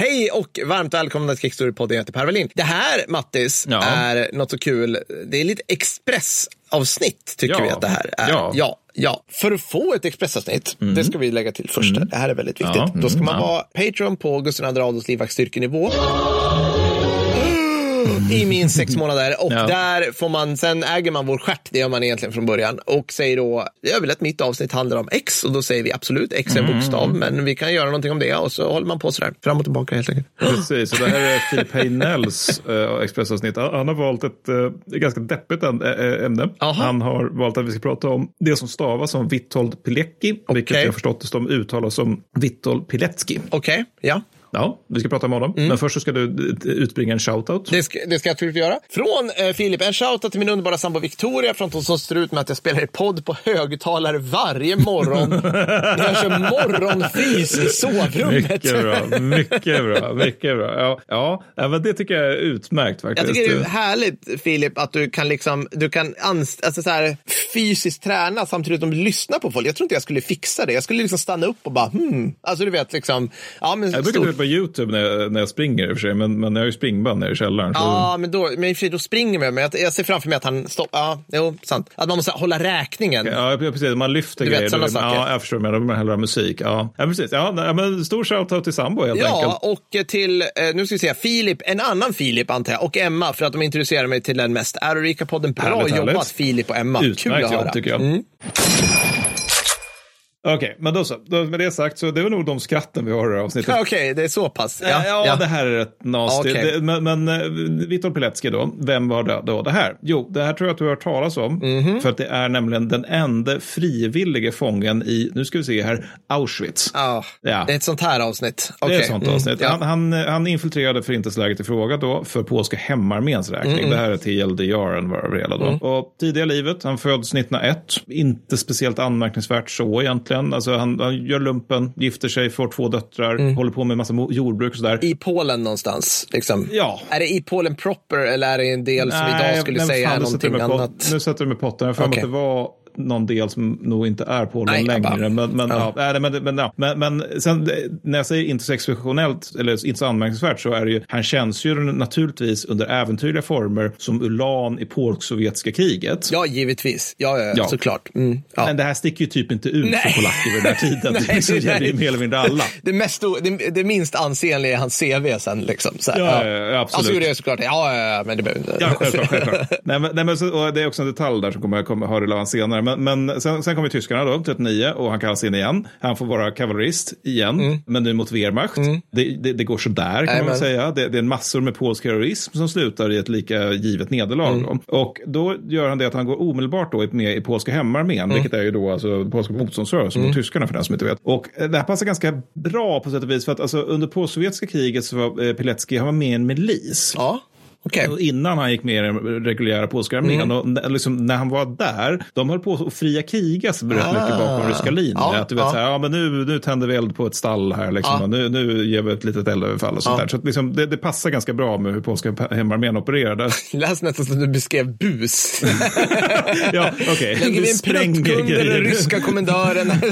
Hej och varmt välkomna till Kickstory-podden. Jag heter Per Wallin. Det här, Mattis, Ja. är något så kul. Det är lite expressavsnitt, tycker Ja. vi att det här är. Ja. ja. ja. För att få ett expressavsnitt, det ska vi lägga till först. Det här är väldigt viktigt. Ja. Då ska man Mm. vara Patreon på Gustav II Adolfs livvaktsstyrkenivå. I minst sex månader och Ja. där får man, sen äger man vår stjärt, det gör man egentligen från början och säger då, jag vill att mitt avsnitt handlar om X och då säger vi absolut, X är en bokstav, men vi kan göra någonting om det och så håller man på sådär, fram och tillbaka helt enkelt. Precis, och det här är Filip Hainells äh, Expressavsnitt. Han, har valt ett äh, ganska deppigt äm- ämne. Aha. Han har valt att vi ska prata om det som stavas som Witold Pilecki, vilket Okej. jag förstått det som uttalas som Witold Pilecki. Okej, ja. Ja, vi ska prata om honom. Men först så ska du utbringa en shoutout. Det ska, det ska jag absolut göra. Från eh, Filip, en shoutout till min underbara sambo Victoria från hon som står ut med att jag spelar i podd på högtalare varje morgon när jag kör morgonfys i sovrummet. Mycket bra, mycket bra, mycket bra. Ja, ja, men det tycker jag är utmärkt faktiskt. Jag tycker det är härligt, Filip, att du kan, liksom, du kan anst- alltså så här, fysiskt träna samtidigt som du lyssnar på folk. Jag tror inte jag skulle fixa det. Jag skulle liksom stanna upp och bara hmm. Alltså du vet, liksom. Ja, men Jag brukar på YouTube när jag, när jag springer i och för sig, men, men jag har ju springband nere i källaren. Så... Ja, men då, men för då springer man. Men jag, jag ser framför mig att han stoppar. Ja, jo, sant. Att man måste hålla räkningen. Ja, precis. Man lyfter Du vet, grejer. sådana då- saker. Ja, jag förstår. Men man hellre ha musik. Ja, ja precis. Ja, men stor shoutout till sambo helt Ja, enkelt. och till, eh, nu ska vi se, Filip, en annan Filip antar jag, och Emma för att de introducerar mig till den mest ärorika podden. Bra Härligt, jobbat härligt. Filip och Emma. Kul Utmärkt att höra. jobb tycker jag. Mm. Okej, men då så. Då, med det sagt så det är nog de skratten vi har i det här avsnittet. Ja, Okej, det är så pass. Ja, ja, det här är rätt nasty. Okej. Det, men men uh, Witold Pilecki då, vem var det då det här? Jo, det här tror jag att du har hört talas om. Mhm. För att det är nämligen den enda frivillige fången i, nu ska vi se här, Auschwitz. Ja, Ja. Det är ett sånt här avsnitt. Det är ett sånt Mm, avsnitt. ja. Han, han, han infiltrerade förintelselägret i fråga då för polska hemarméns räkning. Mm, Det här är TLDR var det hela då. Och tidiga livet, han föds 1901. Inte speciellt anmärkningsvärt så egentligen. Alltså han, han gör lumpen, gifter sig, får två döttrar, håller på med massa jordbruk och sådär. Mm. I Polen någonstans? Liksom. Ja. Är det i Polen proper eller är det en del som idag skulle nej, säga fan, någonting mig på- annat? Nu sätter du med potten. Jag har för mig Okej. att det var någon del som nog inte är Polen längre. Men, men, Ja. ja. men, men, ja. men, men sen när jag säger inte så exceptionellt eller inte så anmärkningsvärt så är det ju, han tjänstgör naturligtvis under äventyrliga former som Ulan i polsk-sovjetiska kriget. Ja, givetvis. Ja, ja, ja. Såklart. Mm, ja. Men det här sticker ju typ inte ut Nej. för polacker vid den här tiden. Nej, det liksom gäller ju mer eller mindre alla. Det, mest, det, det minst ansenliga är hans CV sen. Liksom. Så här, Ja, ja, absolut. Alltså, det är såklart. Ja, ja, men det behöver inte. Ja, självklart. självklart. nej, men, nej, men så, det är också en detalj där som kommer, kommer ha relevans senare. Men, men sen, sen kommer tyskarna då, 39, och han kallas in igen. Han får vara kavallerist igen, men nu mot Wehrmacht. Det, det, det går sådär kan man Jajamän. väl säga. Det, det är massor med polsk terrorism som slutar i ett lika givet nederlag. Då. Och då gör han det att han går omedelbart då med i polska hemarmén, vilket är ju då alltså polska motståndsrörelsen mot tyskarna för den som inte vet. Och eh, det här passar ganska bra på sätt och vis, för att alltså, under postsovjetiska kriget så var eh, Pilecki, han var med i en milis. Ja, Och Innan han gick med i den reguljära polska armén. N- liksom, när han var där, de höll på att fria krigas rätt Ah. mycket bakom ryska linjen. Ja, att du vet, ja. så här, ja, men nu, nu tänder vi eld på ett stall här. Liksom, Ja. och nu, nu ger vi ett litet eldöverfall och sånt Ja. där. Så liksom, det, det passar ganska bra med hur polska hemarmén opererade. Lät nästan som du beskrev bus. ja, okej. Lägger vi en prutt under den ryska kommendören?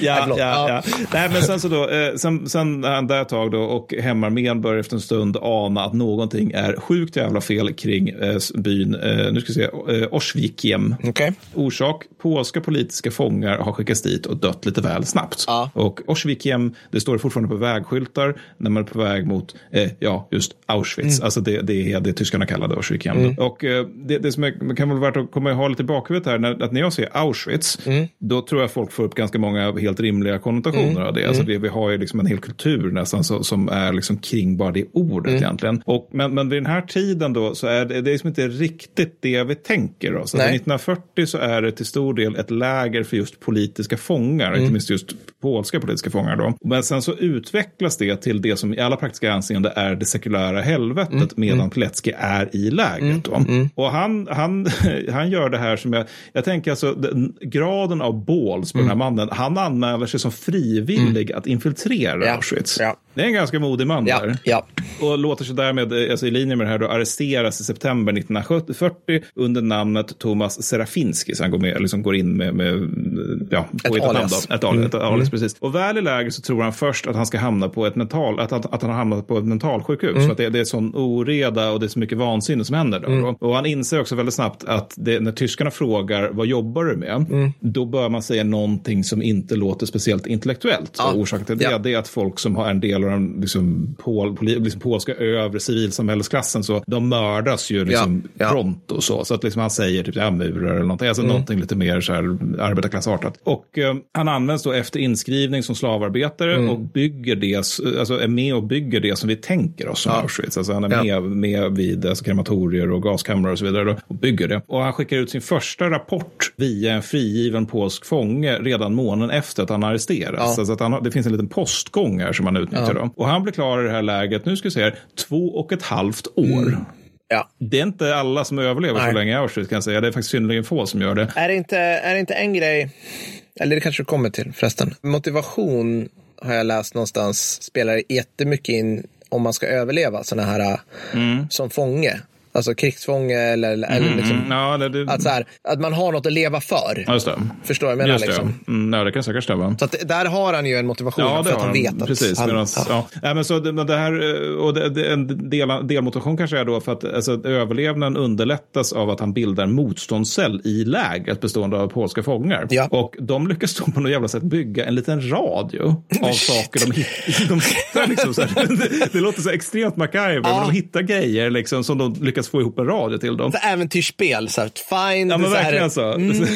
Ja, ja, ja. Nej, men sen så då, eh, sen, sen han där ett tag då och hemarmén börjar efter en stund ana att någonting är sjukt jävla fel kring eh, byn, eh, nu ska vi se, eh, Orsvikiem. Okej. Orsak, polska politiska fångar har skickats dit och dött lite väl snabbt. Ja. Och Orsvikiem, det står fortfarande på vägskyltar när man är på väg mot, eh, ja, just Auschwitz. Alltså det, det är det tyskarna kallade Orsvikiem. Och eh, det, det som är, kan vara värt att komma ihåg lite i bakhuvudet här, när, att när jag säger Auschwitz, då tror jag folk får upp ganska många helt rimliga konnotationer av det. Alltså det. Vi har ju liksom en hel kultur nästan så, som är liksom kring bara det ordet egentligen. Och, men, men vid den här tiden då så är det, det är liksom inte riktigt det vi tänker oss. Alltså Nej. 1940 så är det till stor del ett läger för just politiska fångar, Mm. inte minst just polska politiska fångar. Då. Men sen så utvecklas det till det som i alla praktiska anseende är det sekulära helvetet Mm. medan Pilecki är i lägret. Då. Och han, han, han gör det här som jag, jag tänker alltså den, graden av balls på den här Mm. mannen, han anmäler sig som frivillig att infiltrera Ja. Auschwitz. Ja. Det är en ganska modig man Ja, där. ja. Och låter sig därmed, eh, alltså i linje med det här, då, arresteras i september 1940 under namnet Thomas Serafinski. Så han går, med, liksom går in med, med ja, Ett påhittat namn alias. Ett alias, ett alias precis. Och väl i läget så tror han först att han ska hamna på ett mental, att, att, att han har hamnat på ett mentalsjukhus. För att det, det är sån oreda och det är så mycket vansinne som händer. Då. Och han inser också väldigt snabbt att det, när tyskarna frågar vad jobbar du med? Då bör man säga någonting som inte låter speciellt intellektuellt. Ja. Och orsaken till det, Ja. det är att folk som har en del av den liksom, pol, poli, liksom polska övre civilsamhällesklassen, så de mördas ju liksom Ja, ja. prompt och så. Så att liksom han säger typ ja, murar eller någonting, alltså någonting lite mer så här arbetarklassartat. Och eh, han används då efter inskrivning som slavarbetare och bygger det, alltså är med och bygger det som vi tänker oss som Auschwitz. Alltså han är Ja. med, med vid alltså, krematorier och gaskamrar och så vidare då, och bygger det. Och han skickar ut sin första rapport via en frigiven polsk fånge redan månaden efter att han arresteras. Ja. Alltså att han, det finns en liten postgång här som han utnyttjar. Då. Och han blir klar i det här läget, nu ska vi se här, två och ett halvt år. Ja. Det är inte alla som överlever så Nej. länge i Auschwitz kan jag säga. Det är faktiskt synnerligen få som gör det. Är, det inte, är det inte en grej, eller det kanske du kommer till förresten. Motivation har jag läst någonstans spelar jättemycket in om man ska överleva sådana här som fånge. Alltså krigsfånge eller, eller liksom, Mm, ja, det, det, att, så här, att man har något att leva för. ja, just det. Förstår jag menar? Just det. Liksom? Mm, ja, det kan säkert stämma. Så att där har han ju en motivation Ja, för att han vet att Precis, han, medans, ja. Nej, men så det, det här, eh, och det, en del, delmotivation kanske är då för att alltså, överlevnaden underlättas av att han bildar en motståndscell i lägret bestående av polska fångar. Ja. Och de lyckas då på något jävla sätt bygga en liten radio av saker de, de hittar. Liksom, så här. Det, låter så extremt MacGyver, men de hittar grejer liksom, som de lyckas få ihop en radio till dem. Så äventyrsspel, så här, find... Ja men så här, verkligen så. Mm.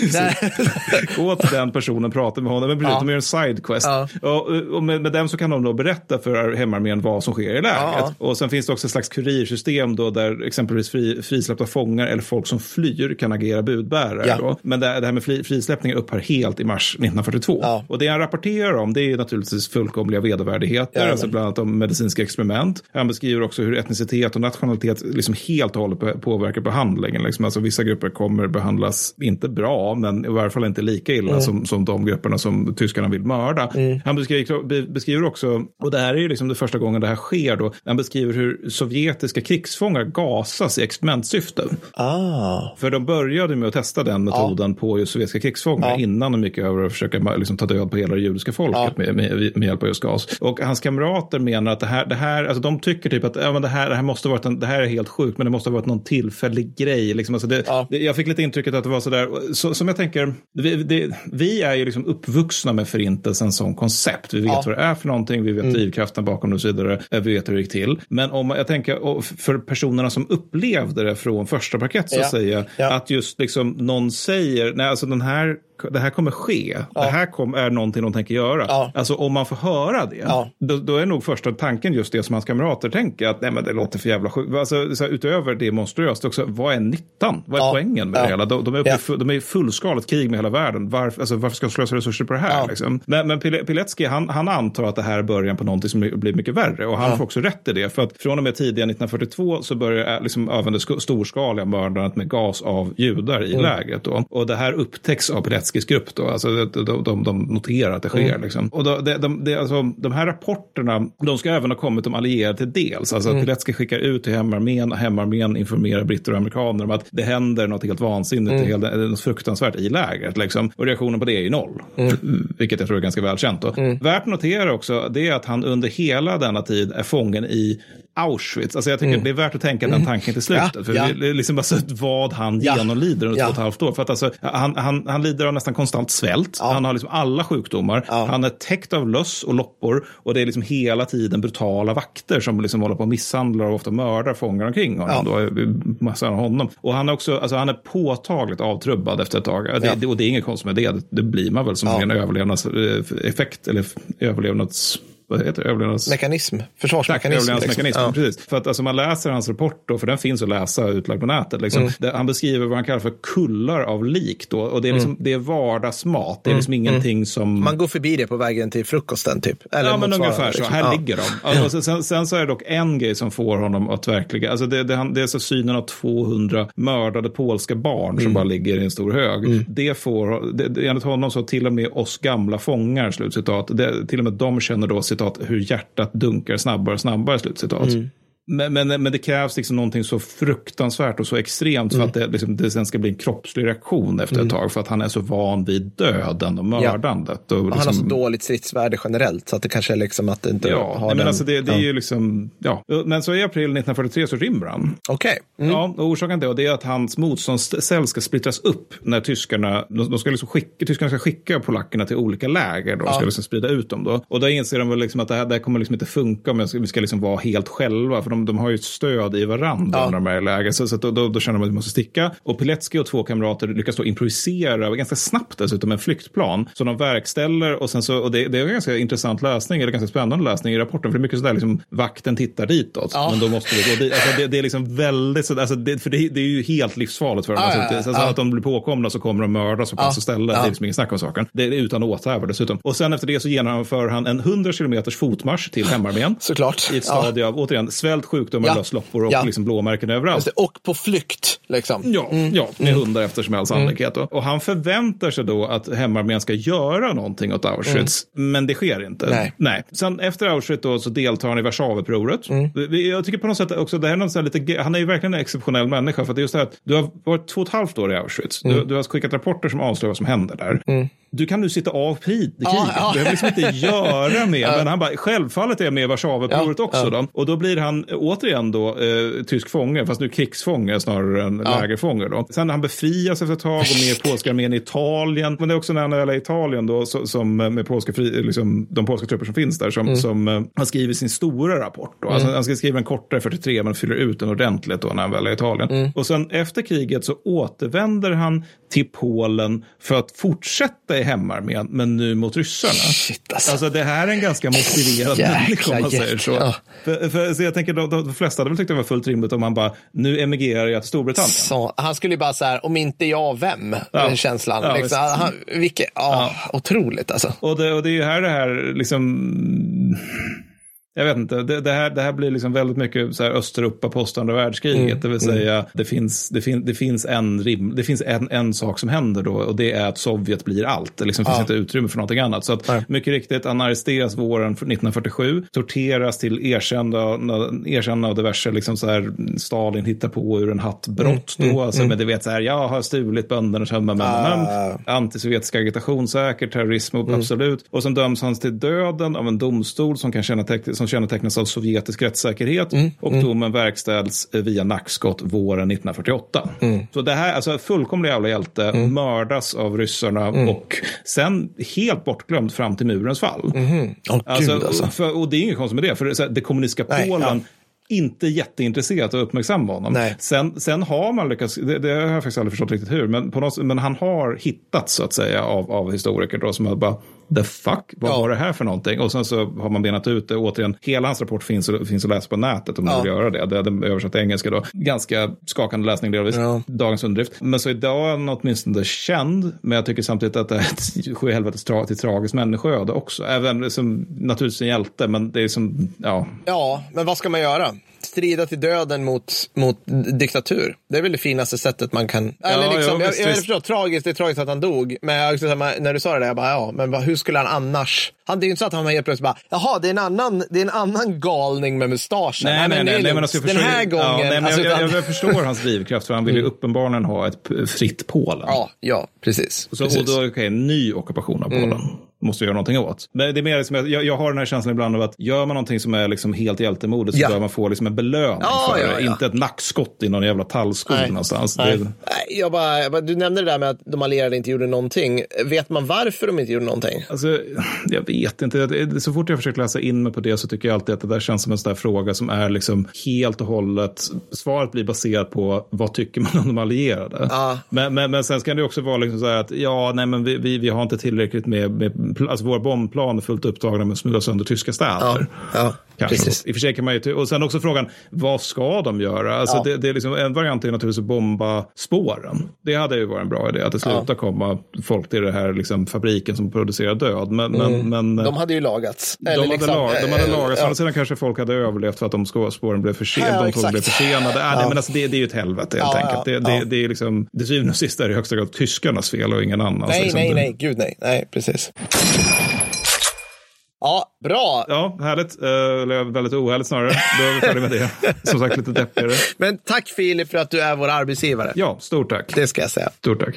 Gå till den personen, prata med honom. Men precis, Ja. de gör en sidequest. Ja. Och, och med, med dem så kan de då berätta för hemarmén vad som sker i läget. Ja. Och sen finns det också ett slags kurirsystem då där exempelvis fri, frisläppta fångar eller folk som flyr kan agera budbärare. Ja. Då. Men det, det här med fri, frisläppningar upphör helt i mars 1942. Ja. Och det han rapporterar om det är naturligtvis fullkomliga vedervärdigheter, alltså bland annat om medicinska experiment. Han beskriver också hur etnicitet och nationalitet liksom helt och hållet på- påverkar behandlingen. Liksom. Alltså, vissa grupper kommer behandlas, inte bra, men i varje fall inte lika illa Mm. som, som de grupperna som tyskarna vill mörda. Han beskriver, be- beskriver också, och det här är ju liksom det första gången det här sker då, han beskriver hur sovjetiska krigsfångar gasas i experimentsyfte. Ah. För de började med att testa den metoden på just sovjetiska krigsfångar Ja. innan de gick över och försöka liksom, ta död på hela det judiska folket med, med, med hjälp av just gas. Och hans kamrater menar att det här, det här alltså de tycker typ att ja, men det, här, det här måste varit en, det här är helt sjukt, men det måste ha varit någon tillfällig grej. Liksom. Alltså det, Ja. det, jag fick lite intrycket att det var sådär, så, som jag tänker, vi, det, vi är ju liksom uppvuxna med förintelsen som koncept. Vi vet Ja. vad det är för någonting, vi vet drivkraften bakom det och så vidare, vi vet hur det gick till. Men om jag tänker, för personerna som upplevde det från första parkett så Ja. att säga, att just liksom någon säger, nej alltså den här, det här kommer ske, det här kom, är någonting de tänker göra. Ja. Alltså om man får höra det, Ja. då, då är nog första tanken just det som hans kamrater tänker, att nej men det låter för jävla sjukt. Alltså, så här, utöver det monstruöst också, vad är nyttan? Vad är Ja. poängen med Ja. det hela? De, de, är uppe i Ja. de är i fullskaligt krig med hela världen. Varför, alltså, varför ska de slösa resurser på det här? Ja. Liksom? Men, men Pil- Pilecki, han, han antar att det här är början på någonting som blir mycket värre. Och han får också rätt i det. För att från och med tidiga 1942 så börjar äh, liksom, även det sk- storskaliga mördandet med gas av judar i lägret. Då. Och det här upptäcks av Pileckis grupp. Då. Alltså, de, de, de, de noterar att det sker. Liksom. Och då, det, de, det, alltså, de här rapporterna, de ska även ha kommit de allierade till dels. Alltså att Pilecki skickar ut till hemarmén, hemarmén informerar britter och amerikaner om att det händer något helt vansinnigt, mm. helt, något fruktansvärt i lägret. Liksom. Och reaktionen på det är ju noll. Vilket jag tror är ganska välkänt. Då. Värt att notera också, det är att han under hela denna tid är fången i Auschwitz. Alltså jag tycker det är värt att tänka den tanken till slutet. Ja, för ja. liksom bara så att vad han Ja. genomlider under Ja. två och ett halvt år. För att alltså, han, han, han lider av nästan konstant svält. Han har liksom alla sjukdomar. Ja. Han är täckt av löss och loppor. Och det är liksom hela tiden brutala vakter som liksom håller på och misshandlar och ofta mördar fångar omkring honom. Ja. Då, massa honom. Och han är också, alltså han är påtagligt avtrubbad efter ett tag. Ja. det, och det är inget konstigt med det. Det blir man väl som Ja. en överlevnadseffekt eller överlevnads... Vad heter det? Överlevnads... Mekanism. Tack, Försvarsmekanism. överlevnadsmekanism. liksom. Precis. För att alltså, man läser hans rapport då, för den finns att läsa utlagd på nätet. Liksom. Mm. Där han beskriver vad han kallar för kullar av lik. Då, och det är, liksom, det är vardagsmat. Mm. Det är liksom ingenting som... Man går förbi det på vägen till frukosten typ. Eller Ja, men ungefär så. liksom. Här Ja. ligger de. Alltså, och sen- sen, så är det dock en grej som får honom att verkligen... Alltså det, det, det är så synen av 200 mördade polska barn Mm. som bara ligger i en stor hög. Det får... Det, det, enligt honom så till och med oss gamla fångar, slutcitat, det, till och med de känner då citat citat, hur hjärtat dunkar snabbare och snabbare, slutcitat. Mm. Men, men, men det krävs liksom någonting så fruktansvärt och så extremt mm. för att det, liksom, det sen ska bli en kroppslig reaktion efter ett mm. tag. För att han är så van vid döden och mördandet. Ja. Och liksom... Han har så dåligt stridsvärde generellt så att det kanske är liksom att det inte ja, har nej, den... men alltså det, det är ju liksom, ja. Men så i april 1943 så rymmer han. Okej. Okay. Mm. Ja, och orsaken till det är att hans motståndscell ska splittras upp när tyskarna, de ska liksom skicka, tyskarna ska skicka polackerna till olika läger. De ja. ska liksom sprida ut dem då. Och då inser de väl liksom att det här, det här kommer liksom inte funka om vi ska liksom vara helt själva. För de, de har ju stöd i varandra ja. när de är i läge. Så, så då, då, då, känner de att de måste sticka. Och Pilecki och två kamrater lyckas då improvisera, ganska snabbt dessutom, en flyktplan. Så de verkställer och sen så, och det, det är en ganska intressant läsning, eller ganska spännande läsning i rapporten. För det är mycket sådär, liksom, vakten tittar ditåt. Ja. Men då måste vi gå dit. Alltså, det, det, är liksom väldigt, så, alltså, det, för det, det, är ju helt livsfarligt för dem. Ja, alltså, alltså, Att de blir påkomna så kommer de mördas på plats och ställe. Det är liksom inget snack om saken. Det är utan åthävor dessutom. Och sen efter det så genomför han en 100 kilometers fotmarsch till hemarmén. Såklart. I ett stadie av, återigen, svält, sjukdomar, ja. lösloppor och ja. liksom blåmärken överallt. Och på flykt. Liksom. Ja, mm. ja, med mm. hundar efter all sannolikhet. Mm. Och han förväntar sig då att hemarmén ska göra någonting åt Auschwitz. Mm. Men det sker inte. Nej. Nej. Sen efter Auschwitz då så deltar han i Warszawaupproret. Mm. Jag tycker på något sätt också, det här är något lite, han är ju verkligen en exceptionell människa. För det är just det att du har varit två och ett halvt år i Auschwitz. Du, mm. du har skickat rapporter som avslöjar vad som händer där. Du kan nu sitta av kriget. Ja, ja. Behöver liksom inte göra mer. Men han bara, självfallet är jag med i Warszawaupproret ja, också. Då. Och då blir han återigen då eh, tysk fånge, fast nu krigsfånge snarare än ja. lägerfånge. Då. Sen han befrias efter ett tag och med polska armén i Italien. Men det är också när han är i Italien då, så, som eh, med polska fri, liksom, de polska trupper som finns där, som, mm. som uh, han skriver sin stora rapport. Då. Alltså, mm. Han ska skriva en kortare 43, men fyller ut den ordentligt då när han väl är i Italien. Mm. Och sen efter kriget så återvänder han till Polen för att fortsätta i hemarmén, men nu mot ryssarna. Shit, alltså. alltså det här är en ganska motiverad människa om man säger så. Ja. För, för, så jag tänker de, de, de flesta hade väl tyckt det var fullt rimligt om han bara, nu emigrerar jag till Storbritannien. Så, han skulle ju bara så här, om inte jag, vem? Ja. Den känslan. Ja, liksom. han, vilket, ja, Otroligt alltså. Och det, och det är ju här det här liksom jag vet inte, det, det, här, det här blir liksom väldigt mycket så här Östeuropa post andra världskriget. Mm. Det vill säga, mm. det, finns, det, fin, det finns, en, rim, det finns en, en sak som händer då och det är att Sovjet blir allt. Det liksom ja. finns inte utrymme för någonting annat. Så att, mycket riktigt, han arresteras våren 1947, torteras till erkända av diverse liksom så här, Stalin hittar på ur en hatt brott mm. då. Mm. Alltså, mm. Men det vet så här, jag har stulit böndernas hemma, men, uh. antisovjetisk agitation säkert, terrorism, mm. absolut. Och sen döms han till döden av en domstol som kan känna som kännetecknas av sovjetisk rättssäkerhet mm. och mm. domen verkställs via nackskott våren 1948. Mm. Så det här, alltså fullkomlig jävla hjälte, mm. mördas av ryssarna mm. och sen helt bortglömd fram till murens fall. Oh, alltså, alltså. För, och det är inget konstigt med det, för det kommunistiska Nej, Polen ja inte jätteintresserat att uppmärksamma honom. Nej. Sen, sen har man lyckats, det, det, har jag faktiskt aldrig förstått riktigt hur, men, på något, men han har hittats så att säga av, av historiker då som har bara, the fuck, vad ja. var det här för någonting? Och sen så har man benat ut det, återigen, hela hans rapport finns, finns att läsa på nätet om ja. man vill göra det. Det är översatt till engelska då. Ganska skakande läsning delvis, ja. dagens underdrift. Men så idag är han åtminstone känd, men jag tycker samtidigt att det är ett sjuhelvetes tra till tragiskt människoöde också. Även som naturligtvis en hjälte, men det är som, ja. Ja, men vad ska man göra? Strida till döden mot, mot diktatur. Det är väl det finaste sättet man kan... Ja, Eller liksom, ja, jag, jag, jag förstår, tragiskt, det är tragiskt att han dog. Men jag, när du sa det där, jag bara, ja, men hur skulle han annars? Han, det är inte så att han helt plötsligt bara, jaha, det är en annan, det är en annan galning med mustaschen. Nej, nej, nej, nej, men alltså, Den här gången. Ja, nej, men alltså, jag, jag, jag, förstår hans drivkraft, för han vill ju mm. uppenbarligen ha ett fritt Polen. Ja, ja, precis. Så, precis. Och då, okej, okay, ny ockupation av Polen. Mm måste göra någonting åt. Men det är mer liksom, jag, jag har den här känslan ibland av att gör man någonting som är liksom helt hjältemodigt så ja. bör man få liksom en belöning ja, för ja, det. Inte ett nackskott i någon jävla tallskog Nej. någonstans. Nej. Det... Jag bara, du nämnde det där med att de allierade inte gjorde någonting. Vet man varför de inte gjorde någonting? Alltså, jag vet inte. Så fort jag försöker läsa in mig på det så tycker jag alltid att det där känns som en sån där fråga som är liksom helt och hållet. Svaret blir baserat på vad tycker man om de allierade. Ja. Men, men, men sen kan det också vara liksom så här att ja, nej, men vi, vi, vi har inte tillräckligt med, med alltså våra bombplan fullt upptagna med att smula sönder tyska städer. Ja, ja, precis. I och för sig kan man ju, och sen också frågan, vad ska de göra? Alltså ja. det, det, är liksom, en variant är naturligtvis att bomba spåren. Det hade ju varit en bra idé, att det slutar ja. komma folk till den här liksom, fabriken som producerar död. Men, mm. men, de hade ju lagats. De, hade, liksom, lag, de hade lagats, ja. sedan kanske folk hade överlevt för att de spåren blev, försen, ja, de blev försenade. Nej, men alltså, det, det är ju ett helvete helt enkelt. Det, det, det, är liksom, det syvende och sist är det i högsta grad tyskarnas fel och ingen annans. Nej, liksom. nej, nej, gud nej, nej, precis. Ja, bra. Ja, härligt. Eh, eller väldigt ohärligt snarare. Då är vi färdiga med det. Som sagt, lite deppigare. Men tack Filip för att du är vår arbetsgivare. Ja, stort tack. Det ska jag säga. Stort tack.